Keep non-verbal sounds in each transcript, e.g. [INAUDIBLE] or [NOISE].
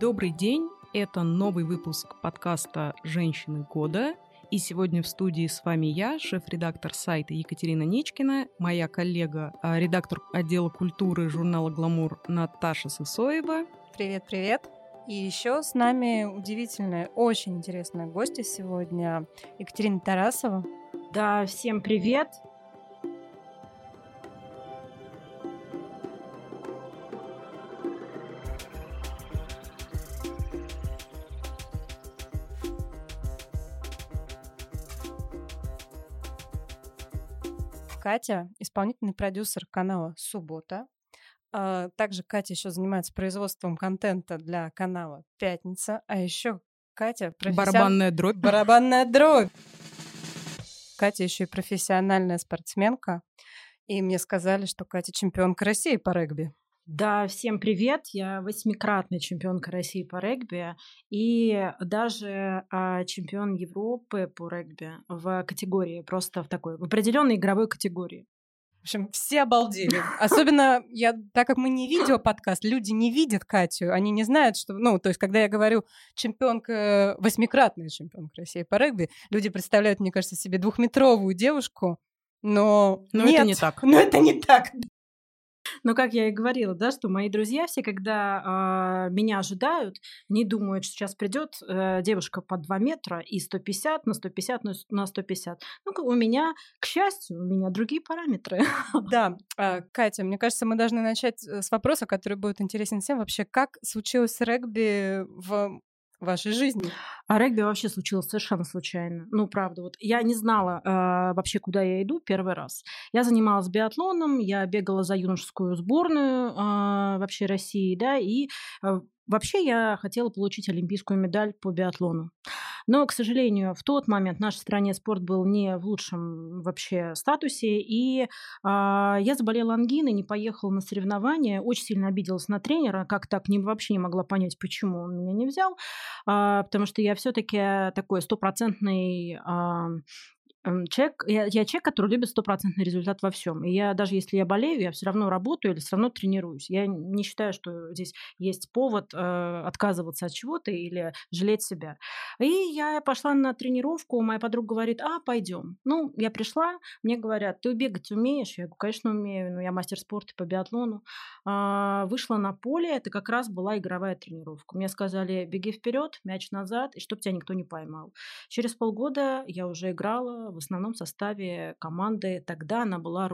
Добрый день, это новый выпуск подкаста «Женщины года». И сегодня в студии с вами я, шеф-редактор сайта Екатерина Нечкина, моя коллега, а, редактор отдела культуры журнала «Гламур» Наташа Сысоева. Привет-привет. И еще с нами удивительная, очень интересная гостья сегодня, Екатерина Тарасова. Да, всем привет. Катя, исполнительный продюсер канала «Суббота». А, также Катя еще занимается производством контента для канала «Пятница». А еще Катя... Профессион... Барабанная дробь. Барабанная дробь. Катя еще и профессиональная спортсменка. И мне сказали, что Катя чемпионка России по регби. Да, всем привет. Я восьмикратная чемпионка России по регби и даже а, чемпион Европы по регби в категории, просто в такой, в определенной игровой категории. В общем, все обалдели. Особенно, я, так как мы не видео подкаст, люди не видят Катю, они не знают, что... Ну, то есть, когда я говорю чемпионка, восьмикратная чемпионка России по регби, люди представляют, мне кажется, себе двухметровую девушку, но, но нет, это не так. Но это не так. Но как я и говорила, да, что мои друзья все, когда э, меня ожидают, не думают, что сейчас придет э, девушка по 2 метра и 150 на 150 на 150. Ну, у меня, к счастью, у меня другие параметры. [LAUGHS] Да, а, Катя, мне кажется, мы должны начать э, с вопроса, который будет интересен всем. Вообще, как случилось регби в вашей жизни? А регби вообще случилось совершенно случайно. Ну, правда, вот я не знала э, вообще, куда я иду первый раз. Я занималась биатлоном, я бегала за юношескую сборную э, вообще России, да, и э, Вообще я хотела получить олимпийскую медаль по биатлону. Но, к сожалению, в тот момент в нашей стране спорт был не в лучшем вообще статусе, и э, я заболела ангиной, не поехала на соревнования, очень сильно обиделась на тренера, как так не, вообще не могла понять, почему он меня не взял, э, потому что я все-таки такой стопроцентный э, человек, я, я человек, который любит стопроцентный результат во всем. И я даже если я болею, я все равно работаю или все равно тренируюсь. Я не считаю, что здесь есть повод э, отказываться от чего-то или жалеть себя. И я пошла на тренировку, моя подруга говорит, а, пойдем. Ну, я пришла, мне говорят, ты бегать умеешь? Я говорю, конечно, умею, ну, я мастер спорта по биатлону. А, вышла на поле, это как раз была игровая тренировка. Мне сказали, беги вперед, мяч назад, и чтобы тебя никто не поймал. Через полгода я уже играла в основном составе команды. Тогда она была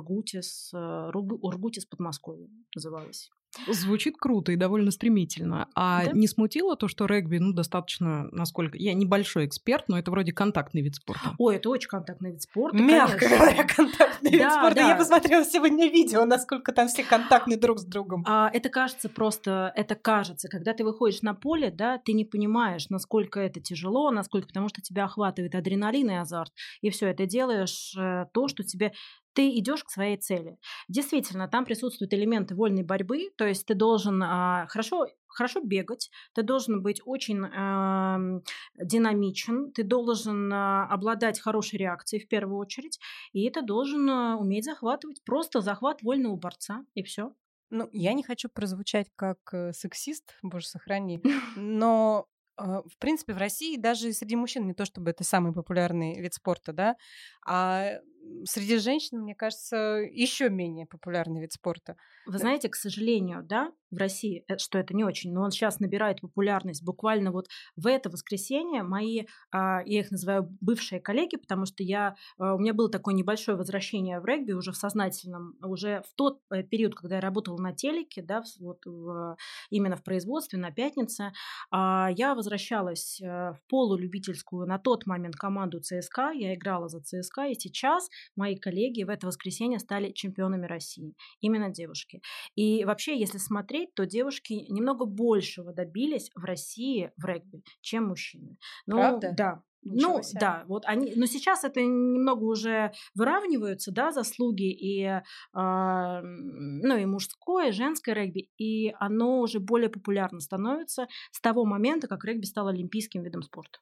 э, Ургутис Подмосковье называлась. Звучит круто и довольно стремительно. А да? не смутило то, что регби, ну, достаточно, насколько... Я небольшой эксперт, но это вроде контактный вид спорта. Ой, это очень контактный вид спорта, Мягко конечно. говоря, контактный да, вид спорта. Да. Я посмотрела сегодня видео, насколько там все контактны друг с другом. А, это кажется просто... Это кажется. Когда ты выходишь на поле, да, ты не понимаешь, насколько это тяжело, насколько... Потому что тебя охватывает адреналин и азарт. И все, это делаешь э, то, что тебе ты идешь к своей цели. Действительно, там присутствуют элементы вольной борьбы, то есть ты должен а, хорошо хорошо бегать, ты должен быть очень э, динамичен, ты должен э, обладать хорошей реакцией в первую очередь, и ты должен э, уметь захватывать, просто захват вольного борца, и все. Ну, я не хочу прозвучать как э, сексист, боже сохрани, [LAUGHS] но а, в принципе, в России даже среди мужчин не то чтобы это самый популярный вид спорта, да, а среди женщин, мне кажется, еще менее популярный вид спорта. Вы знаете, к сожалению, да, в России, э, что это не очень, но он сейчас набирает популярность. Буквально вот в это воскресенье мои, а, я их называю бывшие коллеги, потому что я, а, у меня было такое небольшое возвращение в регби уже в сознательном, уже в тот э, период, когда я работала на телеке, да, вот в, именно в производстве на пятнице, а, я возвращалась э, в полулюбительскую на тот момент команду ЦСКА, я играла за ЦСКА, и сейчас мои коллеги в это воскресенье стали чемпионами России, именно девушки. И вообще, если смотреть, то девушки немного большего добились в России в регби, чем мужчины. Ну, Правда? Да, Ничего ну, себе. да, вот они, но сейчас это немного уже выравниваются, да, заслуги и, э, ну, и мужское, и женское регби, и оно уже более популярно становится с того момента, как регби стал олимпийским видом спорта.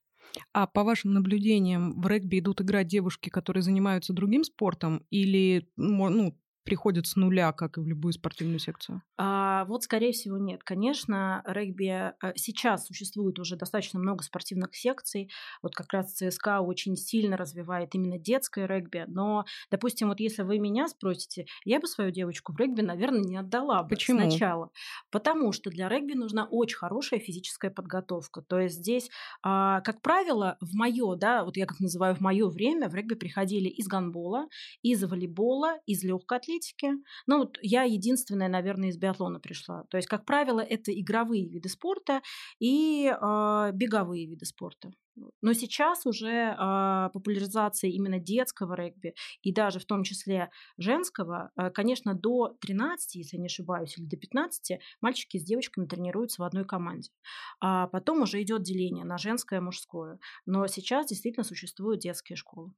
А по вашим наблюдениям, в регби идут играть девушки, которые занимаются другим спортом, или ну, приходят с нуля, как и в любую спортивную секцию? А, вот, скорее всего, нет. Конечно, регби э, сейчас существует уже достаточно много спортивных секций. Вот как раз ЦСКА очень сильно развивает именно детское регби. Но, допустим, вот если вы меня спросите, я бы свою девочку в регби, наверное, не отдала бы Почему? сначала. Потому что для регби нужна очень хорошая физическая подготовка. То есть здесь, а, как правило, в мое, да, вот я как называю в мое время, в регби приходили из гандбола, из волейбола, из легкой атлетики. Ну, вот я единственная, наверное, из биатлона пришла. То есть, как правило, это игровые виды спорта и э, беговые виды спорта. Но сейчас уже э, популяризация именно детского регби и даже в том числе женского, э, конечно, до 13, если не ошибаюсь, или до 15 мальчики с девочками тренируются в одной команде. А потом уже идет деление на женское и мужское. Но сейчас действительно существуют детские школы.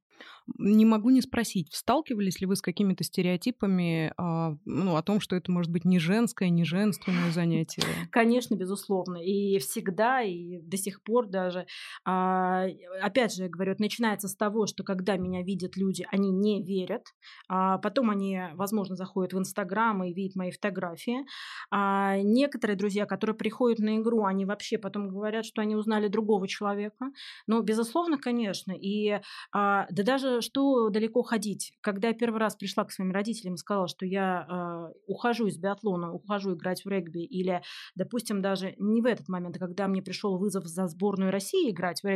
Не могу не спросить, сталкивались ли вы с какими-то стереотипами э, ну, о том, что это может быть не женское, не женственное [LAUGHS] занятие? Конечно, безусловно. И всегда, и до сих пор даже э, опять же, я говорю, это начинается с того, что когда меня видят люди, они не верят. А потом они, возможно, заходят в Инстаграм и видят мои фотографии. А некоторые друзья, которые приходят на игру, они вообще потом говорят, что они узнали другого человека. Но, безусловно, конечно. И да даже что далеко ходить. Когда я первый раз пришла к своим родителям и сказала, что я ухожу из биатлона, ухожу играть в регби, или, допустим, даже не в этот момент, а когда мне пришел вызов за сборную России играть в регби,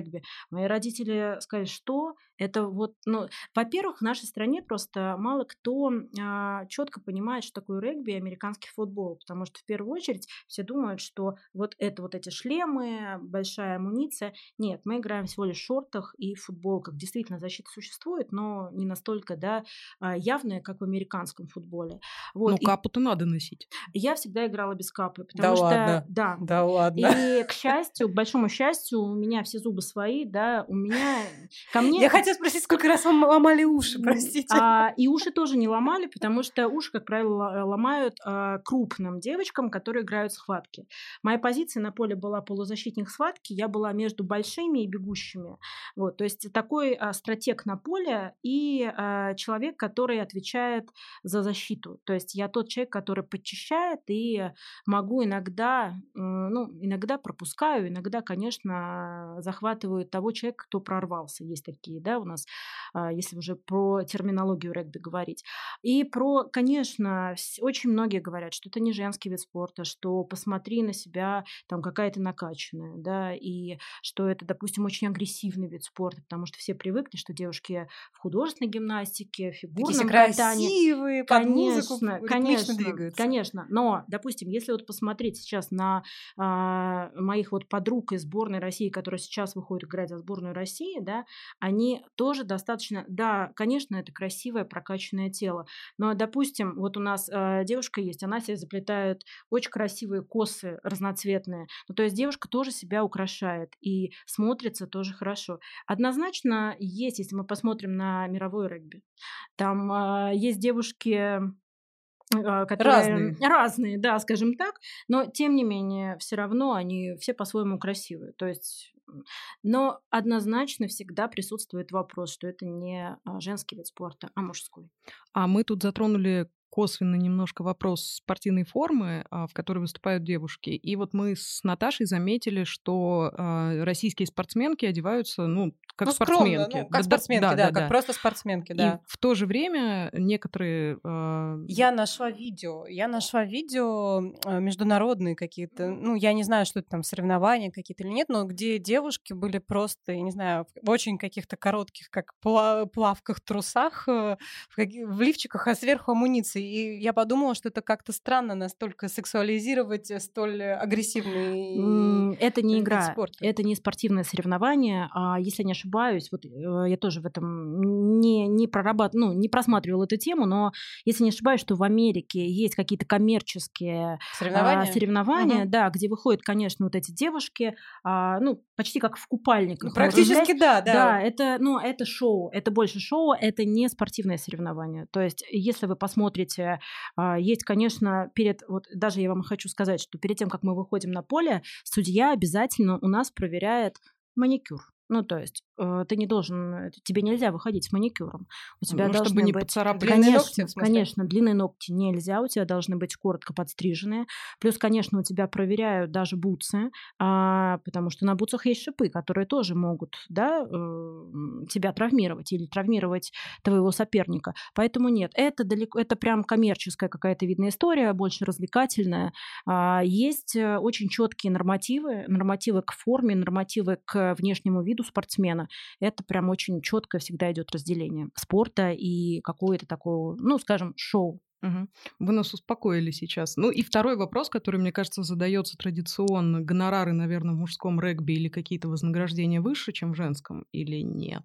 мои родители сказали, что это вот, ну, во-первых, в нашей стране просто мало кто а, четко понимает, что такое регби и американский футбол, потому что в первую очередь все думают, что вот это вот эти шлемы, большая амуниция. Нет, мы играем всего лишь в шортах и в футболках. Действительно, защита существует, но не настолько, да, а, явная, как в американском футболе. Вот. Ну, капу-то надо носить. Я всегда играла без капы, потому да что... Ладно. Да. Да ладно. И, к счастью, к большому счастью, у меня все зубы свои, да, у меня... Ко [LAUGHS] мне... Я хотела спросить, сколько раз вам ломали уши, простите. А, и уши тоже не ломали, потому что уши, как правило, ломают а, крупным девочкам, которые играют схватки. Моя позиция на поле была полузащитник схватки, я была между большими и бегущими. Вот, то есть такой а, стратег на поле и а, человек, который отвечает за защиту. То есть я тот человек, который подчищает и могу иногда, ну, иногда пропускаю, иногда, конечно, захватываю того человека, кто прорвался. Есть такие, да, у нас, а, если уже про терминологию регби говорить. И про, конечно, очень многие говорят, что это не женский вид спорта, что посмотри на себя, там какая-то накачанная, да, и что это, допустим, очень агрессивный вид спорта, потому что все привыкли, что девушки в художественной гимнастике, в фигурном Такие катании. красивые, под конечно, музыку конечно, двигаются. Конечно, но, допустим, если вот посмотреть сейчас на а, моих вот подруг из сборной России, которые сейчас выходят играть за сборную России, да, они тоже достаточно, да, конечно, это красивое прокачанное тело, но, допустим, вот у нас э, девушка есть, она себе заплетает очень красивые косы разноцветные, ну, то есть девушка тоже себя украшает и смотрится тоже хорошо. Однозначно есть, если мы посмотрим на мировой регби, там э, есть девушки а, которые разные. разные, да, скажем так, но тем не менее все равно они все по-своему красивые. То есть, но однозначно всегда присутствует вопрос, что это не а, женский вид спорта, а мужской. А мы тут затронули косвенно немножко вопрос спортивной формы, а, в которой выступают девушки. И вот мы с Наташей заметили, что э, российские спортсменки одеваются, ну, как ну, спортсменки. Скромно, ну, как спортсменки, да, да, да, как просто спортсменки, да. И в то же время некоторые... Э... Я нашла видео, я нашла видео международные какие-то, ну, я не знаю, что это там, соревнования какие-то или нет, но где девушки были просто, я не знаю, в очень каких-то коротких, как плавках, трусах, э, в, в лифчиках, а сверху амуниции и я подумала, что это как-то странно настолько сексуализировать э, столь агрессивный Это не игра, спорта. это не спортивное соревнование. А если не ошибаюсь, вот э, я тоже в этом не, не прорабат, ну, не просматривала эту тему, но если не ошибаюсь, что в Америке есть какие-то коммерческие соревнования, а, соревнования угу. да, где выходят, конечно, вот эти девушки, а, ну, почти как в купальниках. Ну, практически да, да. Да, это, ну, это шоу, это больше шоу, это не спортивное соревнование. То есть, если вы посмотрите смотрите, а, есть, конечно, перед, вот даже я вам хочу сказать, что перед тем, как мы выходим на поле, судья обязательно у нас проверяет маникюр. Ну, то есть э, ты не должен, э, тебе нельзя выходить с маникюром. У тебя Ну, должны чтобы не быть... поцарапать. Длинные Конечно, ногти, в смысле? конечно, длинные ногти нельзя, у тебя должны быть коротко подстриженные. Плюс, конечно, у тебя проверяют даже бутсы, а, потому что на бутсах есть шипы, которые тоже могут да, э, тебя травмировать или травмировать твоего соперника. Поэтому нет, это далеко, это прям коммерческая какая-то видная история, больше развлекательная. А, Есть э, очень четкие нормативы, нормативы к форме, нормативы к внешнему виду спортсмена. Это прям очень четко всегда идет разделение спорта и какое-то такое, ну, скажем, шоу. Мгм. Вы нас успокоили сейчас. Ну и второй вопрос, который, мне кажется, задается традиционно. Гонорары, наверное, в мужском регби или какие-то вознаграждения выше, чем в женском, или нет?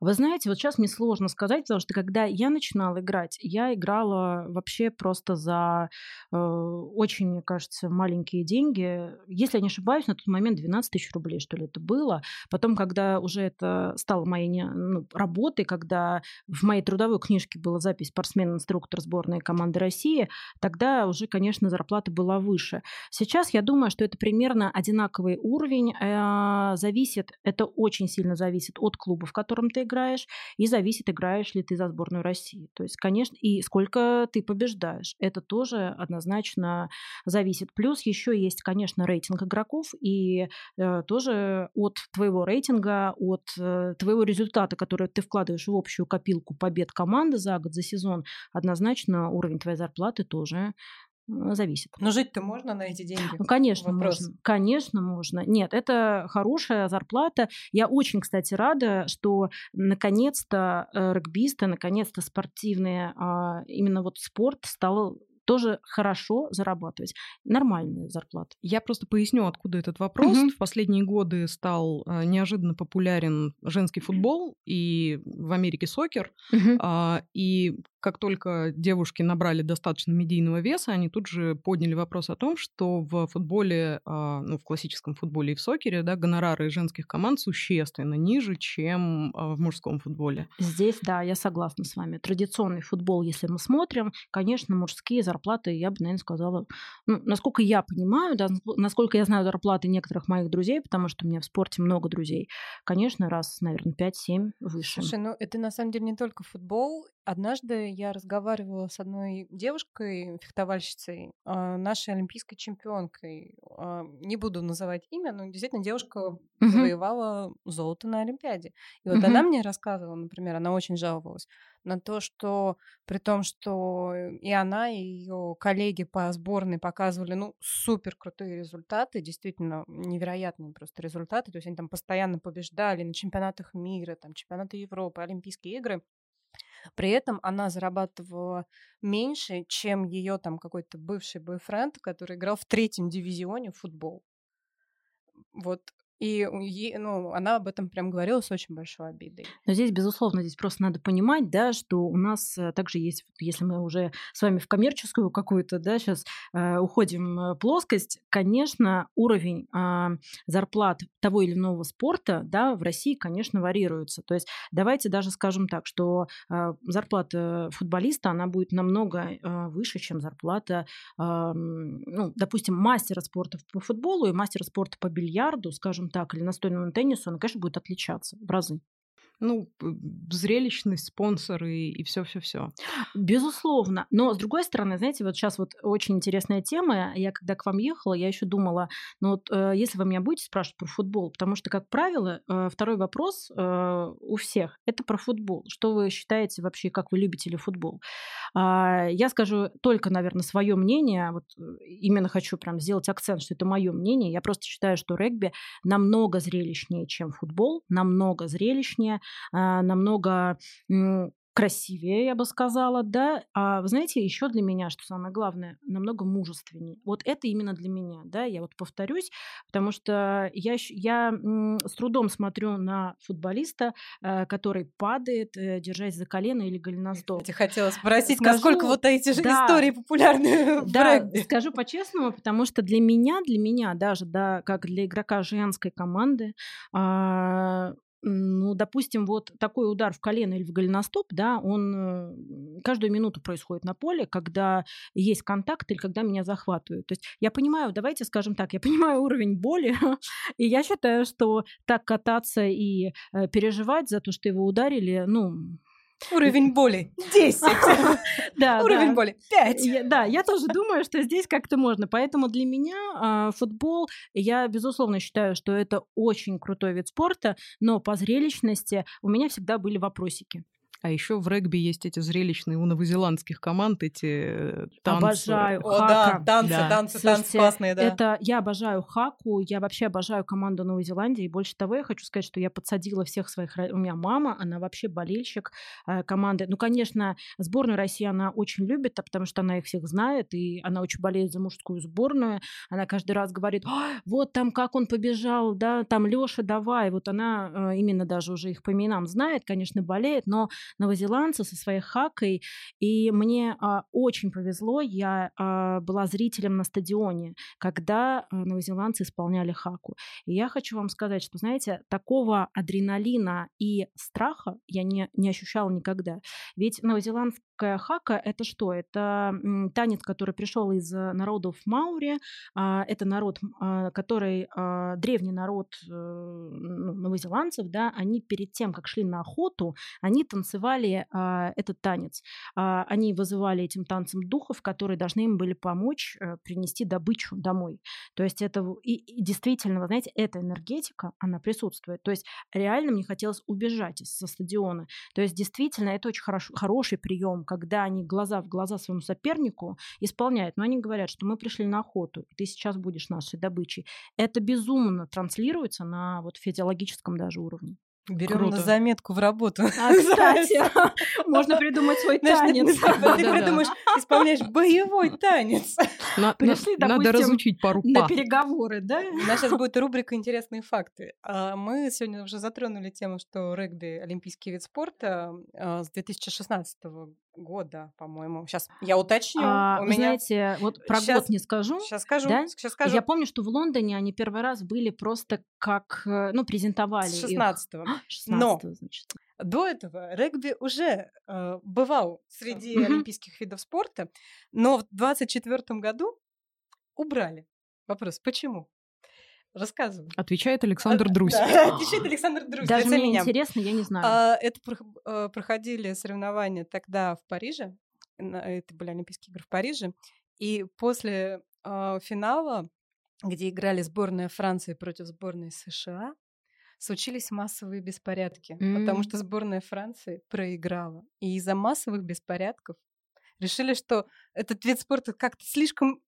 Вы знаете, вот сейчас мне сложно сказать, потому что когда я начинала играть, я играла вообще просто за э, очень, мне кажется, маленькие деньги. Если я не ошибаюсь, на тот момент 12 тысяч рублей, что ли, это было. Потом, когда уже это стало моей ну, работой, когда в моей трудовой книжке была запись спортсмен-инструктор сборной команды России, тогда уже, конечно, зарплата была выше. Сейчас я думаю, что это примерно одинаковый уровень. Э, Зависит, это очень сильно зависит от клуба, в котором ты играешь, и зависит, играешь ли ты за сборную России. То есть, конечно, и сколько ты побеждаешь. Это тоже однозначно зависит. Плюс еще есть, конечно, рейтинг игроков, и э, тоже от твоего рейтинга, от э, твоего результата, который ты вкладываешь в общую копилку побед команды за год, за сезон, однозначно уровень твоей зарплаты тоже зависит. Но жить-то можно на эти деньги? Ну, конечно, Вопрос. можно. Конечно, можно. Нет, это хорошая зарплата. Я очень, кстати, рада, что наконец-то э, регбисты, наконец-то спортивные, а, именно вот спорт стал тоже хорошо зарабатывать. Нормальная зарплата. Я просто поясню, откуда этот вопрос. Мгм. В последние годы стал э, неожиданно популярен женский футбол и в Америке сокер. А, И как только девушки набрали достаточно медийного веса, они тут же подняли вопрос о том, что в футболе, а, ну, в классическом футболе и в сокере, да, гонорары женских команд существенно ниже, чем а, в мужском футболе. Здесь, да, я согласна с вами. Традиционный футбол, если мы смотрим, конечно, мужские зарплаты, я бы, наверное, сказала, ну, насколько я понимаю, да, наск- насколько я знаю зарплаты некоторых моих друзей, потому что у меня в спорте много друзей, конечно, раз, наверное, 5-7 выше. Слушай, ну это на самом деле не только футбол. Однажды я разговаривала с одной девушкой, фехтовальщицей, а, нашей олимпийской чемпионкой. А, Не буду называть имя, но действительно девушка Мгм. завоевала золото на Олимпиаде. И вот Мгм. она мне рассказывала, например, она очень жаловалась на то, что при том, что и она, и ее коллеги по сборной показывали, ну, супер крутые результаты, действительно невероятные просто результаты. То есть они там постоянно побеждали на чемпионатах мира, там чемпионаты Европы, Олимпийские игры. При этом она зарабатывала меньше, чем ее там какой-то бывший бойфренд, который играл в третьем дивизионе в футбол. Вот. И ну, она об этом прям говорила с очень большой обидой. Но здесь, безусловно, здесь просто надо понимать, да, что у нас э, также есть, если мы уже с вами в коммерческую какую-то, да, сейчас уходим э, плоскость, конечно, уровень а, зарплат того или иного спорта, да, в России, конечно, варьируется. То есть давайте даже скажем так, что а, зарплата футболиста, она будет намного а, выше, чем зарплата, м, ну, допустим, мастера спорта по футболу и мастера спорта по бильярду, скажем так, или настольному теннису, она, конечно, будет отличаться в разы. Ну, зрелищность, спонсоры и все-все-все. Безусловно. Но, с другой стороны, знаете, вот сейчас вот очень интересная тема. Я когда к вам ехала, я еще думала, ну вот э, если вы меня будете спрашивать про футбол, потому что, как правило, э, второй вопрос э, у всех – это про футбол. Что вы считаете вообще, как вы любите ли футбол? А, Я скажу только, наверное, свое мнение. Вот э, именно хочу прям сделать акцент, что это мое мнение. Я просто считаю, что регби намного зрелищнее, чем футбол, намного зрелищнее, намного м, красивее, я бы сказала, да. А вы знаете, еще для меня, что самое главное, намного мужественнее. Вот это именно для меня, да, я вот повторюсь, потому что я, я с трудом смотрю на футболиста, э, который падает, э, держась за колено или голеностоп. Я хотела спросить, Скажу, насколько вот эти же да. истории популярны [LAUGHS] в Да, скажу по-честному, потому что для меня, для меня даже, да, как для игрока женской команды, а, ну, допустим, вот такой удар в колено или в голеностоп, да, он э, каждую минуту происходит на поле, когда есть контакт или когда меня захватывают. То есть я понимаю, давайте скажем так, я [LAUGHS] понимаю уровень боли, [LAUGHS] и я считаю, что так кататься и э, переживать за то, что его ударили, ну, Уровень боли 10. [LAUGHS] Да, Уровень да. боли 5. Я- да, я тоже думаю, что здесь как-то можно. Поэтому для меня а, футбол, я безусловно считаю, что это очень крутой вид спорта, но по зрелищности у меня всегда были вопросики. А еще в регби есть эти зрелищные у новозеландских команд, эти э, танцы. Обожаю. О, да, Хака. танцы, Да. танцы, танцы Слушайте, классные, да. Это я обожаю хаку, я вообще обожаю команду Новой Зеландии. И больше того, я хочу сказать, что я подсадила всех своих... У меня мама, она вообще болельщик э, команды. Ну, конечно, сборную России она очень любит, а потому что она их всех знает, и она очень болеет за мужскую сборную. Она каждый раз говорит, «Ой, вот там как он побежал, да, там Леша, давай. Вот она э, именно даже уже их по именам знает, конечно, болеет, но новозеландцы со своей хакой и мне а, очень повезло, я а, была зрителем на стадионе, когда а, новозеландцы исполняли хаку. И я хочу вам сказать, что, знаете, такого адреналина и страха я не, не ощущала никогда. Ведь новозеландская хака — это что? Это танец, который пришел из э, народов Маури. А, это народ, а, который а, древний народ э, ну, новозеландцев, да, они перед тем, как шли на охоту, они танцевали а, этот танец. А, они вызывали этим танцем духов, которые должны им были помочь э, принести добычу домой. То есть это и, и действительно, вы знаете, эта энергетика, она присутствует. То есть реально мне хотелось убежать со стадиона. То есть действительно это очень хорош- хороший прием, когда они глаза в глаза своему сопернику исполняют. Но они говорят, что мы пришли на охоту, и ты сейчас будешь нашей добычей. Это безумно транслируется на вот физиологическом даже уровне. Берем Круто. на заметку в работу. [LAUGHS] А, кстати, [LAUGHS] можно придумать свой [LAUGHS] танец. ты придумаешь, исполняешь боевой танец. Пришли, надо разучить пару На переговоры, да? У нас сейчас будет рубрика «Интересные факты». А Мы сегодня уже затронули тему, что регби – олимпийский вид спорта а, с 2016 года, по-моему. Сейчас я уточню. А, У меня... знаете, вот про щас- год не скажу. Сейчас скажу, да? сейчас скажу. Я помню, что в Лондоне они первый раз были просто как, э, ну, презентовали С их. 16 16 значит. До этого регби уже э, бывал среди Мгм. олимпийских видов спорта, но в 24 году убрали. Вопрос, почему? Рассказываю. Отвечает Александр А, Друзь. Да, отвечает Александр Друзь. Даже мне меня. интересно, я не знаю. А, Это э, проходили соревнования тогда в Париже. Это были Олимпийские игры в Париже. И после а, финала, где играли сборная Франции против сборной США, случились массовые беспорядки, потому М. что сборная Франции проиграла. И из-за массовых беспорядков решили, что этот вид спорта как-то слишком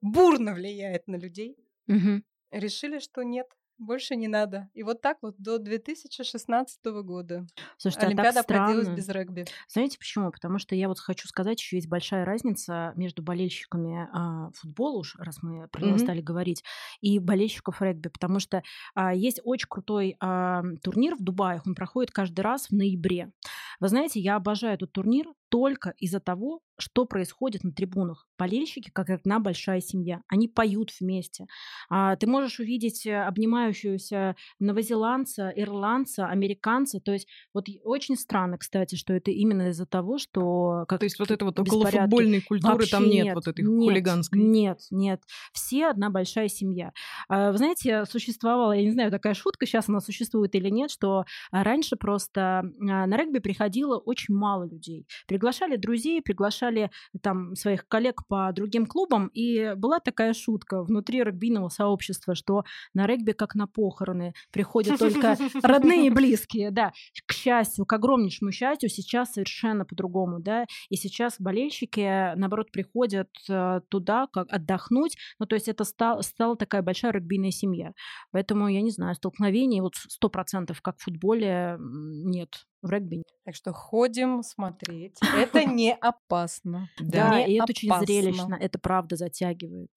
бурно влияет на людей. Мгм. Решили, что нет, больше не надо. И вот так вот до 2016 года Слушайте, а Олимпиада так обходилась без регби. Знаете почему? Потому что я вот хочу сказать, еще есть большая разница между болельщиками а, футбола, уж раз мы про него Мгм. стали говорить, и болельщиков регби, потому что а, есть очень крутой а, турнир в Дубае, он проходит каждый раз в ноябре. Вы знаете, я обожаю этот турнир только из-за того, что происходит на трибунах. Болельщики, как одна большая семья, они поют вместе. А, ты можешь увидеть э, обнимающуюся новозеландца, ирландца, американца. То есть вот очень странно, кстати, что это именно из-за того, что... Как То есть вот это вот околофутбольной культуры Вообще там нет, вот этой нет, хулиганской. Нет, нет. Все одна большая семья. А, Вы знаете, существовала, я не знаю, такая шутка, сейчас она существует или нет, что раньше просто а, на регби приходило очень мало людей. Приглашали друзей, приглашали там своих коллег по другим клубам, и была такая шутка внутри регбийного сообщества, что на регби как на похороны приходят только [LAUGHS] родные и близкие, да. К счастью, к огромнейшему счастью, сейчас совершенно по-другому, да, и сейчас болельщики, наоборот, приходят э, туда, как отдохнуть, ну, то есть это стал, стала такая большая регбийная семья. Поэтому, я не знаю, столкновений вот сто процентов, как в футболе, нет, в регби. Так что ходим смотреть. Это [LAUGHS] не опасно. Да, и это очень зрелищно, это правда затягивает.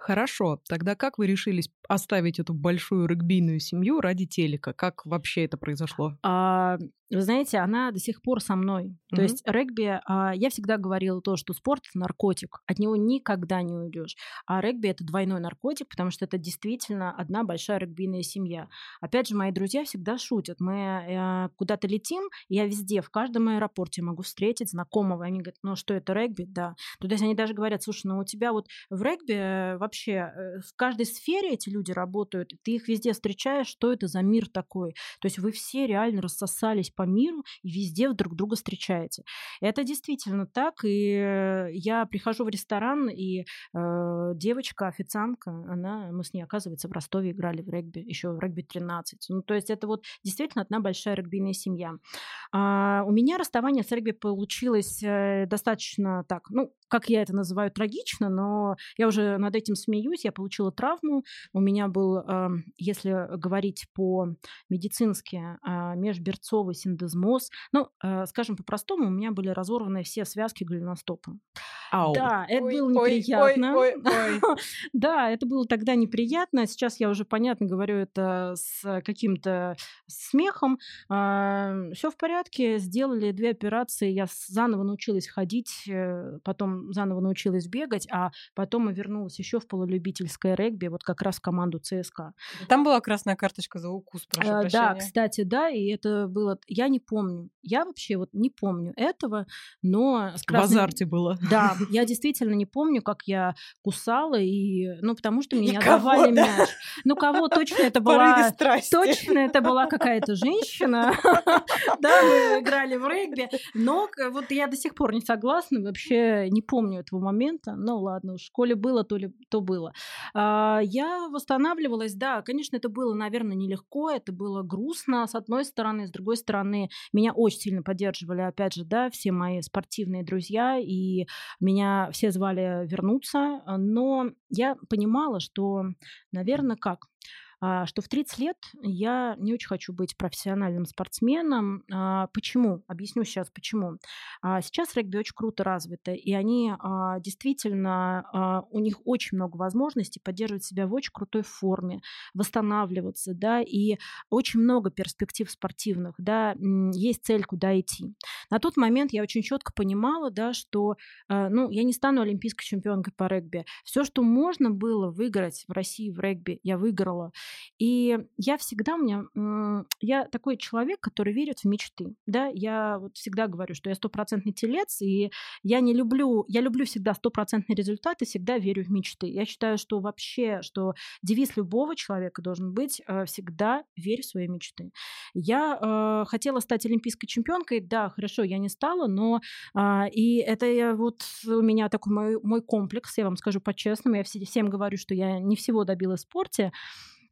Хорошо, тогда как вы решились оставить эту большую регбийную семью ради телека? Как вообще это произошло? А, вы знаете, она до сих пор со мной. Mm-hmm. То есть регби, а, я всегда говорила то, что спорт наркотик, от него никогда не уйдешь. А регби это двойной наркотик, потому что это действительно одна большая регбийная семья. Опять же, мои друзья всегда шутят. Мы э, куда-то летим, я везде, в каждом аэропорте могу встретить знакомого. Они говорят, ну что это регби? Да. То есть они даже говорят, слушай, ну у тебя вот в регби э, вообще э, в каждой сфере эти люди работают, ты их везде встречаешь, что это за мир такой? То есть вы все реально рассосались по миру и везде друг друга встречаете. Это действительно так, и я прихожу в ресторан, и э, девочка, официантка, она, мы с ней, оказывается, в Ростове играли в регби, еще в регби 13. Ну, то есть это вот действительно одна большая регбийная семья. А, у меня расставание с регби получилось э, достаточно так, ну, как я это называю, трагично, но я уже над этим смеюсь. Я получила травму. У меня был, эм, если говорить по-медицински, а, межберцовый синдезмоз. Ну, э, скажем по-простому, у меня были разорваны все связки голеностопа. Ау. Да, это ой, было неприятно. Ой, ой, [LAUGHS] ой. да, это было тогда неприятно. Сейчас я уже понятно говорю это с каким-то смехом. Все в порядке. Сделали две операции. Я заново научилась ходить, э, потом заново научилась бегать, а потом и вернулась еще в полулюбительское регби, вот как раз в команду ЦСКА. Там была красная карточка за укус, прошу а, Да, кстати, да, и это было... Я не помню. Я вообще вот не помню этого, но... С красной... В азарте было. Да, я действительно не помню, как я кусала, и... ну, потому что меня давали да? мяч. Ну, кого точно это была... Точно это была какая-то женщина. [LAUGHS] Да, мы играли в регби, но вот я до сих пор не согласна, вообще не помню этого момента. Ну ладно, в школе было, то ли то было. А, я восстанавливалась, да, конечно, это было, наверное, нелегко, это было грустно, с одной стороны, с другой стороны, меня очень сильно поддерживали, опять же, да, все мои спортивные друзья, и меня все звали вернуться, но я понимала, что, наверное, как? А, что в 30 лет я не очень хочу быть профессиональным спортсменом. А, почему? Объясню сейчас почему. А, сейчас регби очень круто развито, и они действительно, у них очень много возможностей поддерживать себя в очень крутой форме, восстанавливаться, да, и очень много перспектив спортивных, да, есть цель, куда идти. На тот момент я очень четко понимала, да, что, ну, я не стану олимпийской чемпионкой по регби. Все, что можно было выиграть в России в регби, я выиграла. И я всегда, у меня, я такой человек, который верит в мечты, да, я вот всегда говорю, что я стопроцентный телец, и я не люблю, я люблю всегда стопроцентный результат и всегда верю в мечты. Я считаю, что вообще, что девиз любого человека должен быть э, всегда верь в свои мечты. Я э, хотела стать олимпийской чемпионкой, да, хорошо, я не стала, но э, и это я, вот у меня такой мой, мой комплекс, я вам скажу по-честному, я всем говорю, что я не всего добилась в спорте,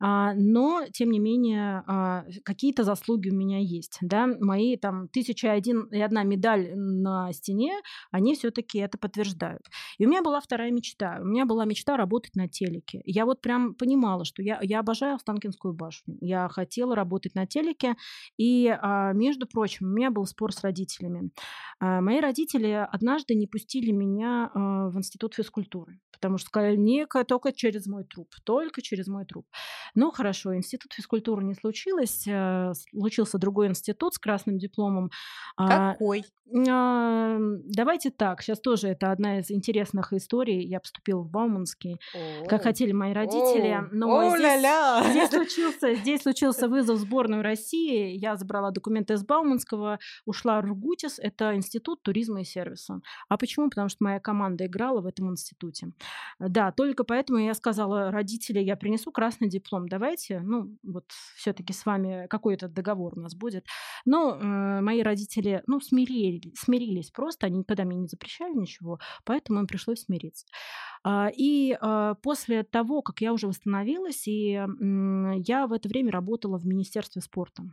но, тем не менее, а, какие-то заслуги у меня есть. Да? Мои там тысяча один и одна медаль на стене, они все-таки это подтверждают. И у меня была вторая мечта. У меня была мечта работать на телеке. Я вот прям понимала, что я, я обожаю Останкинскую башню. Я хотела работать на телеке. И, а, между прочим, у меня был спор с родителями. Мои родители однажды не пустили меня в институт физкультуры, потому что сказали, только через мой труп, только через мой труп. Ну, хорошо, институт физкультуры не случилось. Э, случился другой институт с красным дипломом. А, Какой? А, давайте так, сейчас тоже это одна из интересных историй. Я поступила в Бауманский, О, как хотели мои родители, но здесь, здесь, [LAUGHS] случился, здесь случился вызов в сборную России. Я забрала документы из Бауманского, ушла в РГУТИС, это институт туризма и сервиса. А почему? Потому что моя команда играла в этом институте. Да, только поэтому я сказала родителям, я принесу красный диплом, давайте, ну, вот все-таки с вами какой-то договор у нас будет. Но э, мои родители, ну, смирились, смирились просто, они никогда мне не запрещали ничего, поэтому им пришлось смириться. А, и а, после того, как я уже восстановилась, и я в это время работала в Министерстве спорта.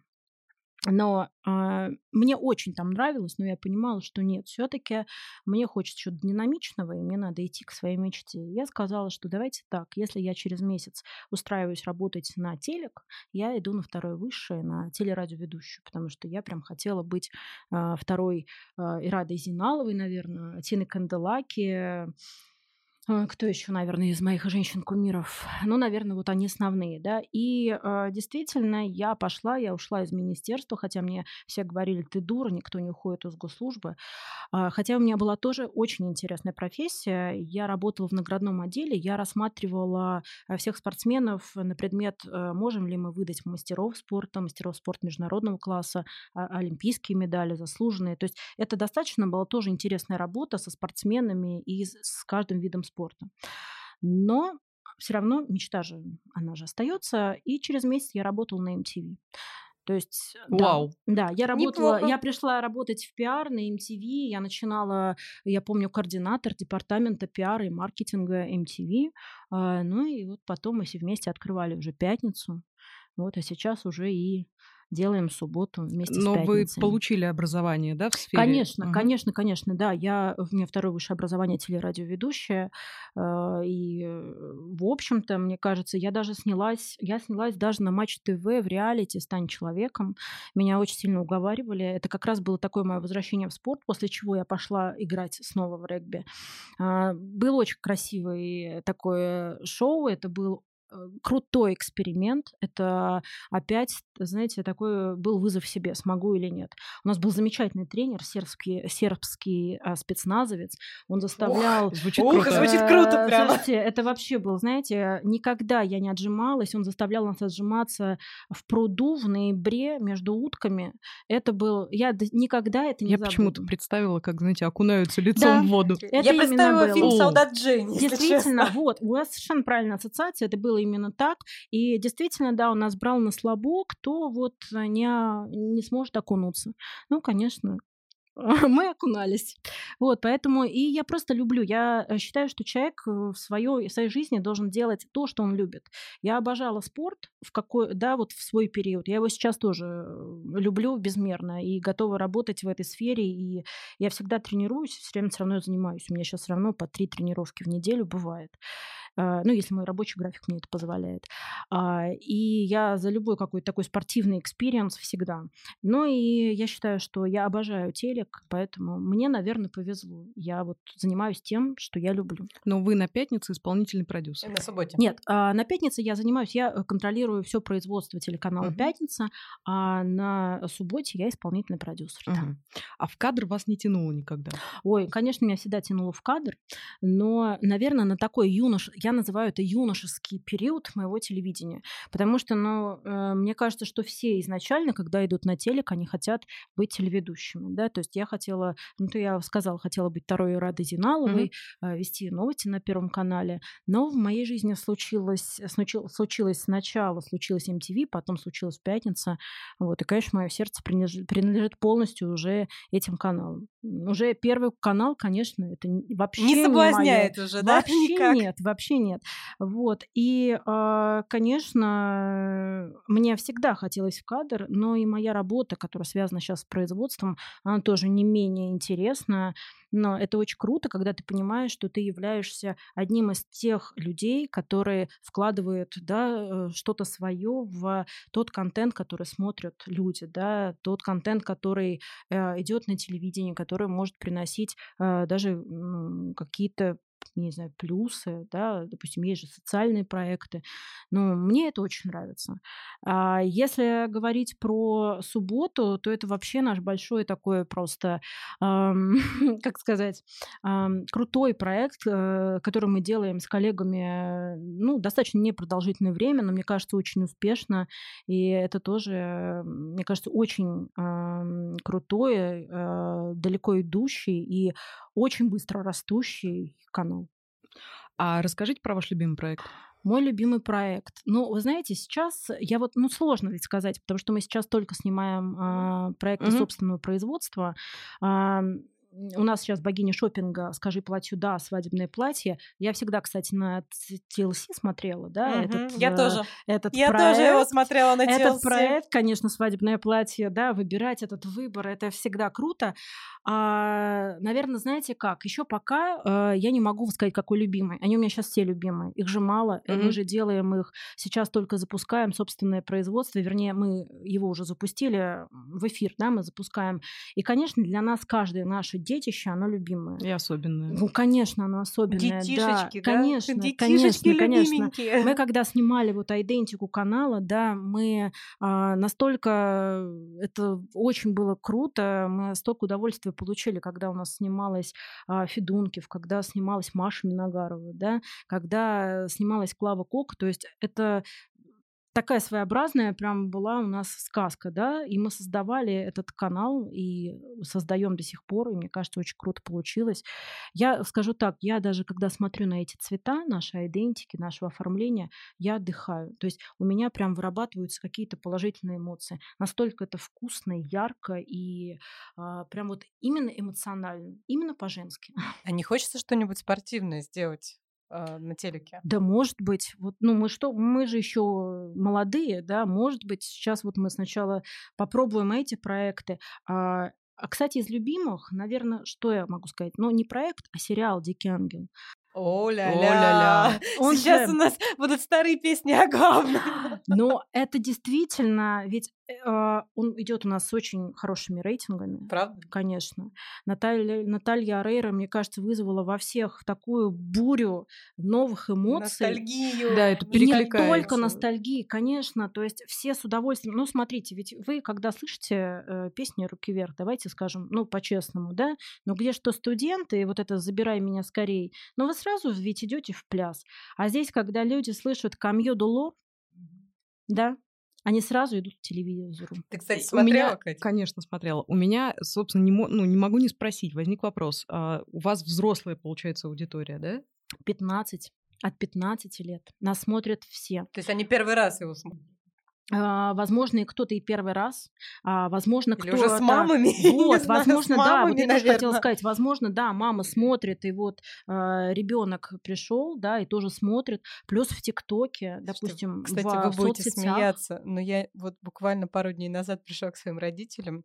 Но э, мне очень там нравилось, но я понимала, что нет, все-таки мне хочется чего-то динамичного, и мне надо идти к своей мечте. Я сказала, что давайте так, если я через месяц устраиваюсь работать на телек, я иду на второе высшее, на телерадиоведущую, потому что я прям хотела быть э, второй э, Ирадой Зиналовой, наверное, Тиной Канделаки, кто еще, наверное, из моих женщин-кумиров? Ну, наверное, вот они основные, да. И э, действительно, я пошла, я ушла из министерства, хотя мне все говорили, ты дура, никто не уходит из госслужбы. Э, хотя у меня была тоже очень интересная профессия. Я работала в наградном отделе, я рассматривала э, всех спортсменов на предмет, э, можем ли мы выдать мастеров спорта, мастеров спорта международного класса, э, олимпийские медали заслуженные. То есть это достаточно была тоже интересная работа со спортсменами и с каждым видом спорта спорта. Но все равно мечта же, она же остается. И через месяц я работала на MTV. То есть, Вау. да, да, я работала, Неплохо. я пришла работать в пиар на MTV, я начинала, я помню, координатор департамента пиара и маркетинга MTV, а, ну и вот потом мы все вместе открывали уже пятницу, вот, а сейчас уже и делаем субботу вместе Но с Но вы получили образование, да, в сфере? Конечно, угу. конечно, конечно, да. Я, у меня второе высшее образование телерадиоведущая. Э, и, э, в общем-то, мне кажется, я даже снялась, я снялась даже на Матч ТВ в реалити «Стань человеком». Меня очень сильно уговаривали. Это как раз было такое мое возвращение в спорт, после чего я пошла играть снова в регби. А, был очень красивый такое шоу. Это был крутой эксперимент. Это опять, знаете, такой был вызов себе, смогу или нет. У нас был замечательный тренер, сербский, сербский а, спецназовец. Он заставлял... Ух, звучит круто. звучит круто прямо. Слушайте, это вообще был, знаете, никогда я не отжималась. Он заставлял нас отжиматься в пруду в ноябре между утками. Это был... Я никогда это не Я почему-то представила, как, знаете, окунаются лицом да, в воду. Это я представила фильм «Солдат Дженни», Действительно, вот. У вас совершенно правильная ассоциация. Это было именно так. И действительно, да, он нас брал на слабо, кто вот не, не сможет окунуться. Ну, конечно, [LAUGHS] мы окунались. Вот, поэтому и я просто люблю. Я э, считаю, что человек э, в своей, в своей жизни должен делать то, что он любит. Я обожала спорт в какой, да, вот в свой период. Я его сейчас тоже э, люблю безмерно и готова работать в этой сфере. И я всегда тренируюсь, все время все равно занимаюсь. У меня сейчас все равно по три тренировки в неделю бывает. А, ну, если мой рабочий график мне это позволяет. А, и я за любой какой-то такой спортивный experience всегда. Ну, и я считаю, что я обожаю телек, поэтому мне, наверное, повезло. Я вот занимаюсь тем, что я люблю. Но вы на пятнице исполнительный продюсер. На субботе. Нет, а, на пятнице я занимаюсь, я э, контролирую все производство телеканала угу. «Пятница», а на субботе я исполнительный продюсер. Угу. Да. А в кадр вас не тянуло никогда? Ой, конечно, меня всегда тянуло в кадр, но, наверное, на такой юнош я называю это юношеский период моего телевидения. Потому что, ну, э, мне кажется, что все изначально, когда идут на телек, они хотят быть телеведущими. Да? То есть я хотела, ну, то я сказала, хотела быть второй Радой Зиналовой, mm-hmm. вести новости на Первом канале. Но в моей жизни случилось, случилось, случилось сначала, случилось MTV, потом случилась Пятница. Вот. И, конечно, мое сердце принадлежит, принадлежит полностью уже этим каналам. Уже первый канал, конечно, это вообще не соблазняет не уже, да? [LAUGHS] Вообще Никак. нет, вообще нет. Вот. И, а, конечно, мне всегда хотелось в кадр, но и моя работа, которая связана сейчас с производством, она тоже не менее интересна. Но это очень круто, когда ты понимаешь, что ты являешься одним из тех людей, которые вкладывают да, э, что-то свое в тот контент, который смотрят люди, да, тот контент, который э, идет на телевидении, который может приносить э, даже какие-то не знаю, плюсы, да, допустим, есть же социальные проекты, но мне это очень нравится. А если говорить про субботу, то это вообще наш большой такой просто, эм, [LAUGHS] как сказать, эм, крутой проект, э, который мы делаем с коллегами, ну, достаточно непродолжительное время, но мне кажется, очень успешно, и это тоже, мне кажется, очень э, крутой, э, далеко идущий и очень быстро растущий канал. А расскажите про ваш любимый проект. Мой любимый проект. Ну, вы знаете, сейчас я вот, ну, сложно ведь сказать, потому что мы сейчас только снимаем э, проекты mm-hmm. собственного производства. Э, у нас сейчас богиня шопинга «Скажи платью да, свадебное платье». Я всегда, кстати, на TLC смотрела, да, угу, этот, Я э, тоже. Этот я проект, тоже его смотрела на TLC. Этот проект, конечно, «Свадебное платье», да, выбирать этот выбор, это всегда круто. А, наверное, знаете как? Еще пока э, я не могу сказать, какой любимый. Они у меня сейчас все любимые. Их же мало. Mm-hmm. Мы же делаем их сейчас только запускаем собственное производство. Вернее, мы его уже запустили в эфир, да, мы запускаем. И, конечно, для нас каждое наше детище, оно любимое. И особенное. Ну, конечно, оно особенное. Детишечки, да, да? конечно, Детишечки конечно, конечно. любименькие. Мы когда снимали вот идентику канала, да, мы а, настолько это очень было круто, мы столько удовольствия получили, когда у нас снималась а, Федункив, когда снималась Маша Миногарова, да, когда снималась Клава Кок, то есть это такая своеобразная прям была у нас сказка, да, и мы создавали этот канал и создаем до сих пор, и мне кажется, очень круто получилось. Я скажу так, я даже когда смотрю на эти цвета, наши идентики, нашего оформления, я отдыхаю. То есть у меня прям вырабатываются какие-то положительные эмоции. Настолько это вкусно, ярко и а, прям вот именно эмоционально, именно по-женски. А не хочется что-нибудь спортивное сделать? А, на телеке. Да, может быть. Вот, ну, мы что, мы же еще молодые, да, может быть, сейчас вот мы сначала попробуем эти проекты. А, а, кстати, из любимых, наверное, что я могу сказать? Ну, не проект, а сериал «Дикий ангел». О-ля-ля. [LAUGHS] Он Сейчас же- у нас будут старые песни о главном. [LAUGHS] Но это действительно, ведь э, он идет у нас с очень хорошими рейтингами. Правда? Конечно. Наталья, Наталья Арейра, мне кажется, вызвала во всех такую бурю новых эмоций. Ностальгию. Да, это И не только ностальгии, конечно, то есть все с удовольствием. Ну, смотрите, ведь вы, когда слышите э, песни «Руки вверх», давайте скажем, ну, по-честному, да, но где что студенты, вот это «Забирай меня скорей», но вы сразу ведь идете в пляс. А здесь, когда люди слышат «Камьё Дулор», да, они сразу идут к телевизору. Ты, кстати, У меня, смотрела, Катя? конечно, смотрела. У меня, собственно, не, ну, не могу не спросить. Возник вопрос. А у вас взрослая, получается, аудитория, да? 15, от 15 лет. Нас смотрят все. То есть они первый раз его смотрят? А, возможно, и кто-то и первый раз, а, возможно, Или кто уже с мамами? [LAUGHS] Вот, знаю, возможно, да, вот мамами, я тоже хотела сказать, возможно, да, мама смотрит, и вот ребенок пришел, да, и тоже смотрит, плюс в ТикТоке, допустим, Кстати, в вы будете соцсетях. смеяться, но я вот буквально пару дней назад пришла к своим родителям.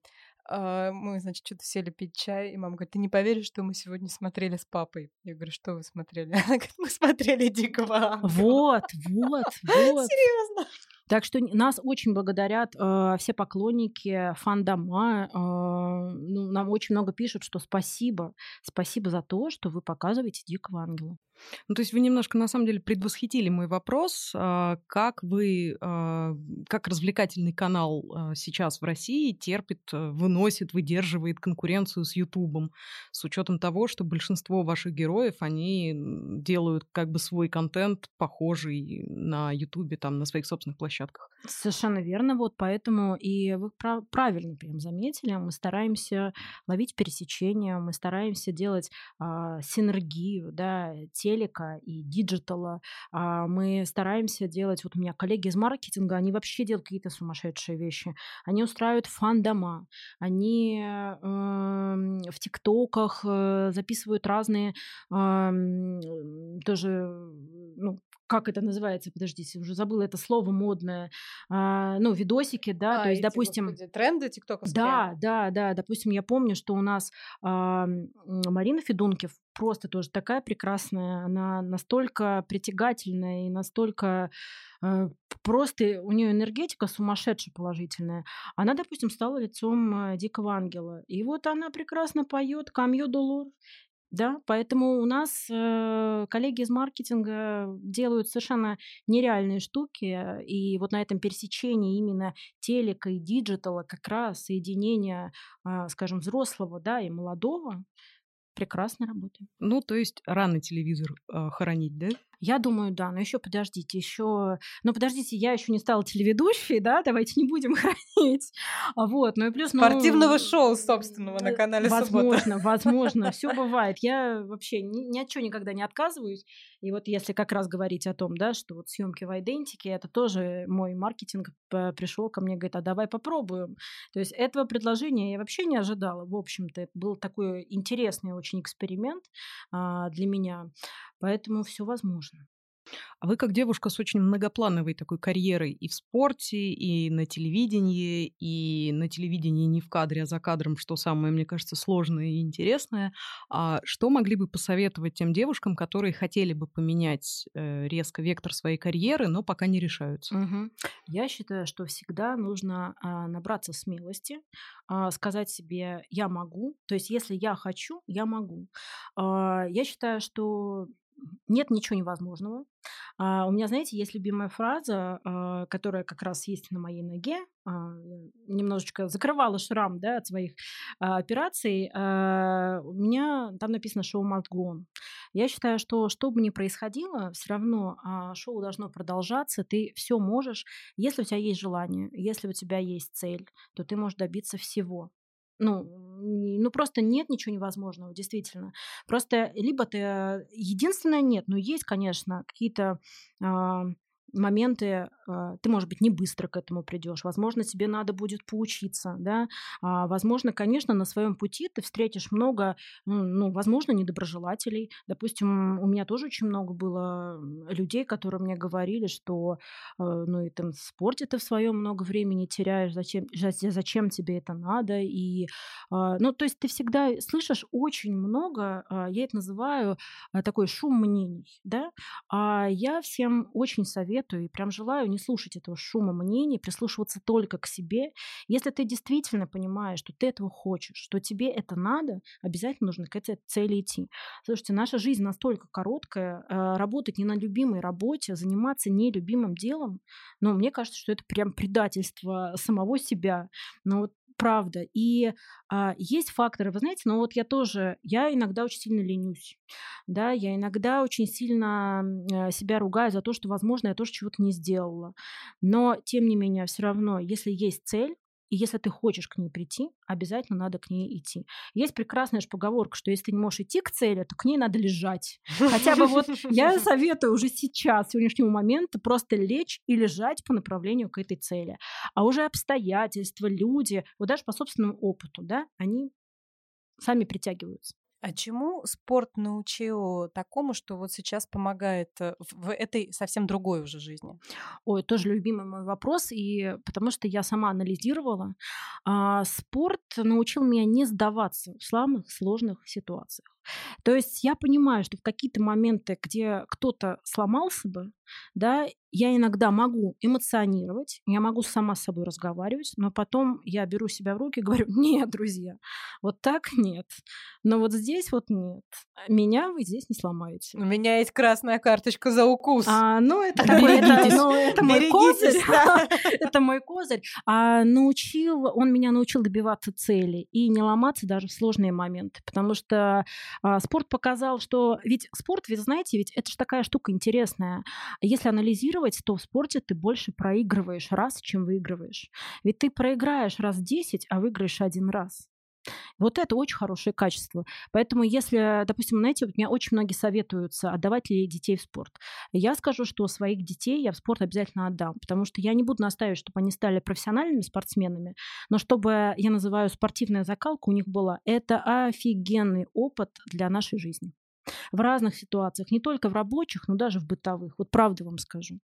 а, Мы, значит, что-то сели пить чай, и мама говорит, ты не поверишь, что мы сегодня смотрели с папой. Я говорю, что вы смотрели? [LAUGHS] Она говорит, мы смотрели Дикого Ангела». Вот, вот, вот. [LAUGHS] Серьезно? Так что нас очень благодарят э, все поклонники, фан-дома. э, ну, нам очень много пишут, что спасибо. Спасибо за то, что вы показываете Дикого Ангела. Ну, то есть вы немножко, на самом деле, предвосхитили мой вопрос. а, Как вы, а, как развлекательный канал а, сейчас в России терпит, а, выносит, выдерживает конкуренцию с Ютубом, с учетом того, что большинство ваших героев, они делают как бы свой контент похожий на Ютубе, там, на своих собственных площадках. Совершенно верно. Вот поэтому и вы пра- правильно прям заметили. Мы стараемся ловить пересечения, мы стараемся делать а, синергию, да, телека и digital а. А, мы стараемся делать, вот у меня коллеги из маркетинга, они вообще делают какие-то сумасшедшие вещи. Они устраивают фандомы, они эм, в ТикТоках э, записывают разные ам, тоже, ну, как это называется, подождите, уже забыла это слово модное, а, ну, видосики, да, А, то есть, эти, допустим, господи, тренды тиктоковские? да, да, да. Допустим, я помню, что у нас а, Марина Федункив просто тоже такая прекрасная, она настолько притягательная и настолько э, просто у нее энергетика сумасшедшая положительная. Она, допустим, стала лицом э, Дикого Ангела. И вот она прекрасно поет Камьё Долор. Да, поэтому у нас э, коллеги из маркетинга делают совершенно нереальные штуки, и вот на этом пересечении именно телека и digital а как раз соединение, а, скажем, взрослого, да, и молодого прекрасно работает. Ну, то есть рано телевизор а, хоронить, да? Я думаю, да, но еще подождите, еще, ну подождите, я еще не стала телеведущей, да, давайте не будем [LAUGHS] хоронить, А вот, ну и плюс, ну, Спортивного шоу собственного на э, канале «Суббота». Возможно, возможно, [LAUGHS] все бывает. Я вообще ни, ни от чего никогда не отказываюсь. И вот если как раз говорить о том, да, что вот съемки в идентике, это тоже мой маркетинг пришел ко мне, говорит, а давай попробуем. То есть этого предложения я вообще не ожидала. В общем-то, это был такой интересный очень эксперимент а, для меня. Поэтому все возможно. А вы как девушка с очень многоплановой такой карьерой и в спорте, и на телевидении, и на телевидении не в кадре, а за кадром, что самое, мне кажется, сложное и интересное. А что могли бы посоветовать тем девушкам, которые хотели бы поменять э, резко вектор своей карьеры, но пока не решаются? Угу. Я считаю, что всегда нужно а, набраться смелости, а, сказать себе «я могу». То есть если я хочу, я могу. А, я считаю, что нет ничего невозможного. А, у меня, знаете, есть любимая фраза, а, которая как раз есть на моей ноге. А, немножечко закрывала шрам да, от своих а, операций. А, у меня там написано «шоу must go on». Я считаю, что что бы ни происходило, все равно а, шоу должно продолжаться. Ты все можешь. Если у тебя есть желание, если у тебя есть цель, то ты можешь добиться всего. Ну, ну просто нет ничего невозможного, действительно. Просто либо ты... Э, единственное, нет, но есть, конечно, какие-то а, моменты, а, ты, может быть, не быстро к этому придешь. Возможно, тебе надо будет поучиться, да. А, возможно, конечно, на своем пути ты встретишь много, ну, возможно, недоброжелателей. Допустим, у меня тоже очень много было людей, которые мне говорили, что, э, ну, и там в спорте ты в своем много времени теряешь, зачем, зачем тебе это надо. И, а, ну, то есть ты всегда слышишь очень много, я это называю такой шум мнений, да. А я всем очень советую советую и прям желаю не слушать этого шума мнений, прислушиваться только к себе. Если ты действительно понимаешь, что ты этого хочешь, что тебе это надо, обязательно нужно к этой цели идти. Слушайте, наша жизнь настолько короткая, э, работать не на любимой работе, заниматься нелюбимым делом, но мне кажется, что это прям предательство самого себя. Но вот правда. И а, есть факторы, вы знаете, но вот я тоже, я иногда очень сильно ленюсь, да, я иногда очень сильно а, себя ругаю за то, что, возможно, я тоже чего-то не сделала. Но, тем не менее, все равно, если есть цель, и если ты хочешь к ней прийти, обязательно надо к ней идти. Есть прекрасная же поговорка, что если ты не можешь идти к цели, то к ней надо лежать. Хотя бы вот я [LAUGHS] советую уже сейчас, сегодняшнего момента, просто лечь и лежать по направлению к этой цели. А уже обстоятельства, люди, вот даже по собственному опыту, да, они сами притягиваются. А чему спорт научил такому, что вот сейчас помогает э, в этой совсем другой уже жизни? Ой, тоже любимый мой вопрос, и потому что я сама анализировала. А, спорт научил меня не сдаваться в самых сложных ситуациях. То есть я понимаю, что в какие-то моменты, где кто-то сломался бы, да, я иногда могу эмоционировать, я могу сама с собой разговаривать, но потом я беру себя в руки и говорю, [LAUGHS] нет, друзья, вот так нет, но вот здесь вот нет, меня вы здесь не сломаете. У меня есть красная карточка за укус. А, ну, это, [LAUGHS] такой, это, ну, это мой козырь. [LAUGHS] это мой козырь. А научил, он меня научил добиваться цели и не ломаться даже в сложные моменты, потому что спорт показал, что ведь спорт, вы знаете, ведь это же такая штука интересная. Если анализировать, то в спорте ты больше проигрываешь раз, чем выигрываешь. Ведь ты проиграешь раз 10, а выиграешь один раз. Вот это очень хорошее качество. Поэтому, если, допустим, знаете, вот меня очень многие советуются, отдавать ли детей в спорт. Я скажу, что своих детей я в спорт обязательно отдам, потому что я не буду настаивать, чтобы они стали профессиональными спортсменами, но чтобы, я называю, спортивная закалка у них была, это офигенный опыт для нашей жизни в разных ситуациях, не только в рабочих, но даже в бытовых. Вот правду вам скажу.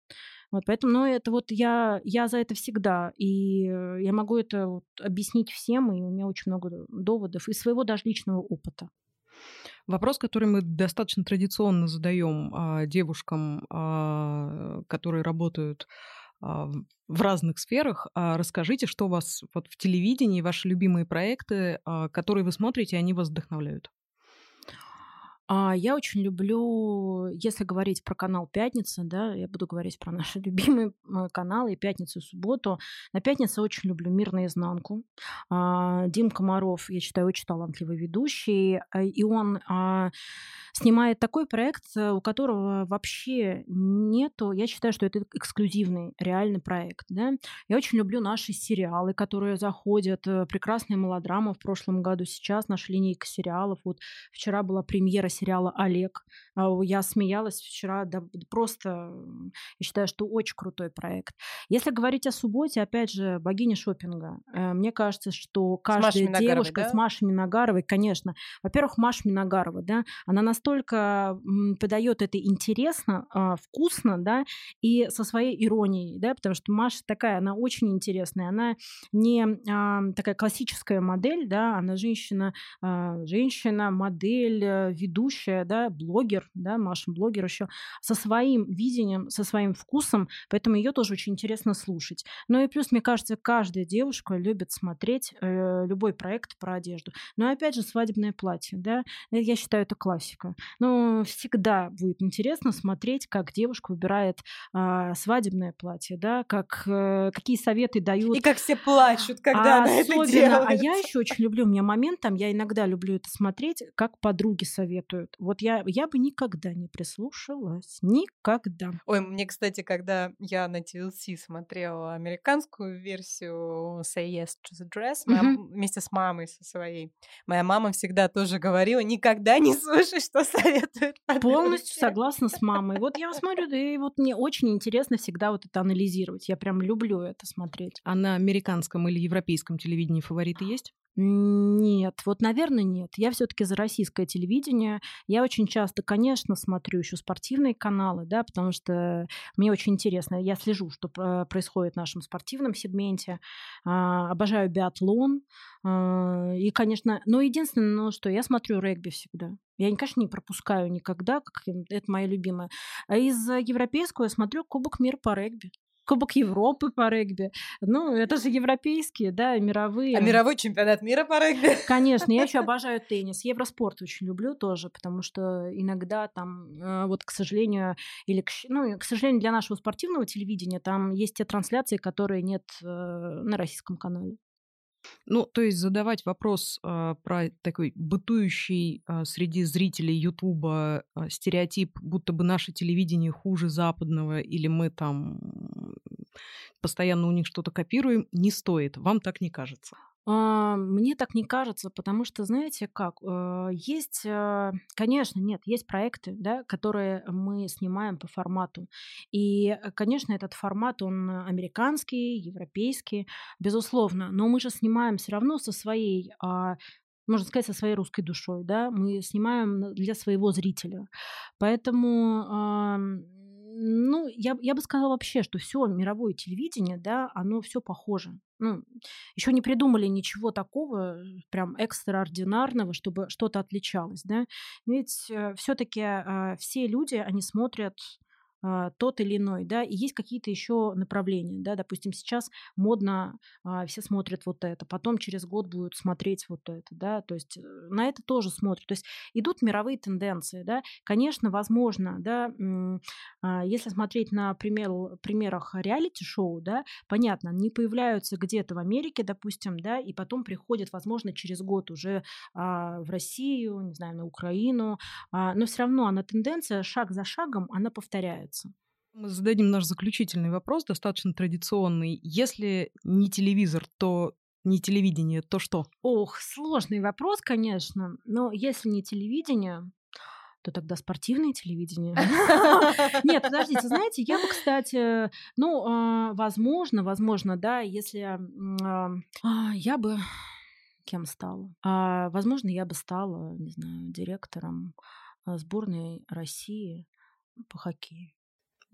Вот поэтому, ну, это вот я, я за это всегда. И э, я могу это вот объяснить всем, и у меня очень много доводов, и своего даже личного опыта. Вопрос, который мы достаточно традиционно задаем а, девушкам, а, которые работают а, в разных сферах. А расскажите, что у вас вот в телевидении, ваши любимые проекты, а, которые вы смотрите, они вас вдохновляют? А, я очень люблю, если говорить про канал «Пятница», да, я буду говорить про наши [LAUGHS] любимые э, каналы «Пятницу» и «Субботу». На «Пятнице» очень люблю «Мир наизнанку». А, Дим Комаров, я считаю, очень талантливый ведущий, э, и он а, снимает такой проект, э, у которого вообще нету, я считаю, что это эксклюзивный реальный проект, да. Я очень люблю наши сериалы, которые заходят, прекрасная мелодрама в прошлом году, сейчас наша линейка сериалов, вот вчера была премьера сериала «Олег». А, я смеялась вчера, да, просто я считаю, что очень крутой проект. Если говорить о субботе, опять же, богиня шопинга. Э, мне кажется, что каждая Машей девушка да? с Машей Миногаровой, конечно. Во-первых, Маша Миногарова, да, она настолько подает это интересно, а, вкусно, да, и со своей иронией, да, потому что Маша такая, она очень интересная, она не а, такая классическая модель, да, она женщина, женщина, модель, э, ведущая, да, блогер, да, Маша блогер еще, со своим видением, со своим вкусом, поэтому ее тоже очень интересно слушать. Ну и плюс, мне кажется, каждая девушка любит смотреть э, любой проект про одежду. Но опять же, свадебное платье, да, э, я считаю, это классика. Но всегда будет интересно смотреть, как девушка выбирает а, свадебное платье, да, как, э, какие советы дают И как все плачут, когда а она это особенно, делает. а я еще очень люблю, у меня момент там, я иногда люблю это смотреть, как подруги советуют. Вот я, я бы никогда не прислушалась, никогда. Ой, мне, кстати, когда я на TLC смотрела американскую версию Say Yes to the Dress м- вместе с мамой со своей, моя мама всегда тоже говорила, никогда не слушай, что советуют [LAUGHS] Полностью подруги». согласна с мамой. Вот я смотрю, да и вот мне очень интересно всегда вот это анализировать. Я прям люблю это смотреть. А на американском или европейском телевидении фавориты есть? Нет, вот, наверное, нет. Я все-таки за российское телевидение. Я очень часто, конечно, смотрю еще спортивные каналы, да, потому что мне очень интересно. Я слежу, что про- происходит в нашем спортивном сегменте. А, обожаю биатлон. А, и, конечно, но единственное, ну, что я смотрю регби всегда. Я, конечно, не пропускаю никогда, как это моя любимая. А из европейского я смотрю Кубок мира по регби. Кубок Европы по регби. Ну, это же европейские, да, мировые. А мировой чемпионат мира по регби? Конечно, я еще [LAUGHS] обожаю теннис. Евроспорт очень люблю тоже, потому что иногда там, э, вот, к сожалению, или, к, ну, к сожалению, для нашего спортивного телевидения там есть те трансляции, которые нет э, на российском канале. Ну, то есть задавать вопрос а, про такой бытующий а, среди зрителей Ютуба а, стереотип, будто бы наше телевидение хуже западного, или мы там постоянно у них что-то копируем, не стоит. Вам так не кажется? А, Мне так не кажется, потому что, знаете, как, э, есть, э, конечно, нет, есть проекты, да, которые мы снимаем по формату. И, э, конечно, этот формат, он американский, европейский, безусловно, но мы же снимаем все равно со своей а, можно сказать, со своей русской душой, да, мы снимаем для своего зрителя. Поэтому, ну, я, я бы сказала вообще, что все мировое телевидение, да, оно все похоже. Ну, еще не придумали ничего такого э, прям экстраординарного, чтобы что-то отличалось, да. Ведь все-таки все люди, они смотрят а, тот или иной, да, и есть какие-то еще направления, да, допустим, сейчас модно, а, все смотрят вот это, потом через год будут смотреть вот это, да, то есть э, на это тоже смотрят, то есть идут мировые тенденции, да, конечно, возможно, да, а, если смотреть на пример, примерах реалити-шоу, да, понятно, они появляются где-то в Америке, допустим, да, и потом приходят, возможно, через год уже а, в Россию, не знаю, на Украину, а, но все равно она тенденция шаг за шагом, она повторяется. Мы зададим наш заключительный вопрос, достаточно традиционный. Если не телевизор, то не телевидение, то что? Ох, сложный вопрос, конечно, но если не телевидение, то тогда спортивное телевидение. [LAUGHS] Нет, подождите, знаете, я бы, кстати, ну, а, возможно, возможно, да, если а, а, я бы кем стала? Возможно, я бы стала, не знаю, директором сборной России по хоккею.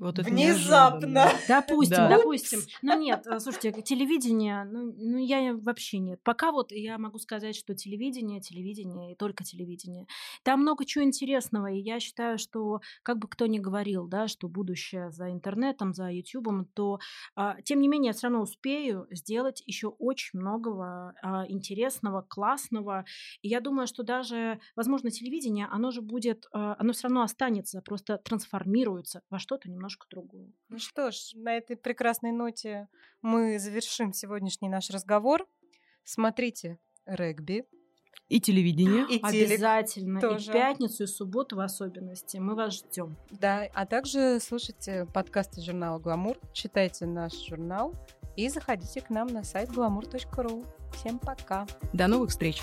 Вот это Внезапно. Допустим, Да. допустим. Ну нет, э, слушайте, телевидение, ну, ну я вообще нет. Пока вот я могу сказать, что телевидение, телевидение и только телевидение. Там много чего интересного, и я считаю, что как бы кто ни говорил, да, что будущее за интернетом, за ютубом, то а, тем не менее я все равно успею сделать еще очень многого а, интересного, классного. И я думаю, что даже, возможно, телевидение, оно же будет, а, оно все равно останется, просто трансформируется во что-то немножко другое. Ну что ж, на этой прекрасной ноте мы завершим сегодняшний наш разговор. Смотрите регби И телевидение. и. Обязательно. тоже. И в пятницу, и в субботу в особенности. Мы вас ждем. Да, а также слушайте подкасты журнала «Гламур», читайте наш журнал и заходите к нам на сайт glamour.ru. Всем пока! До новых встреч.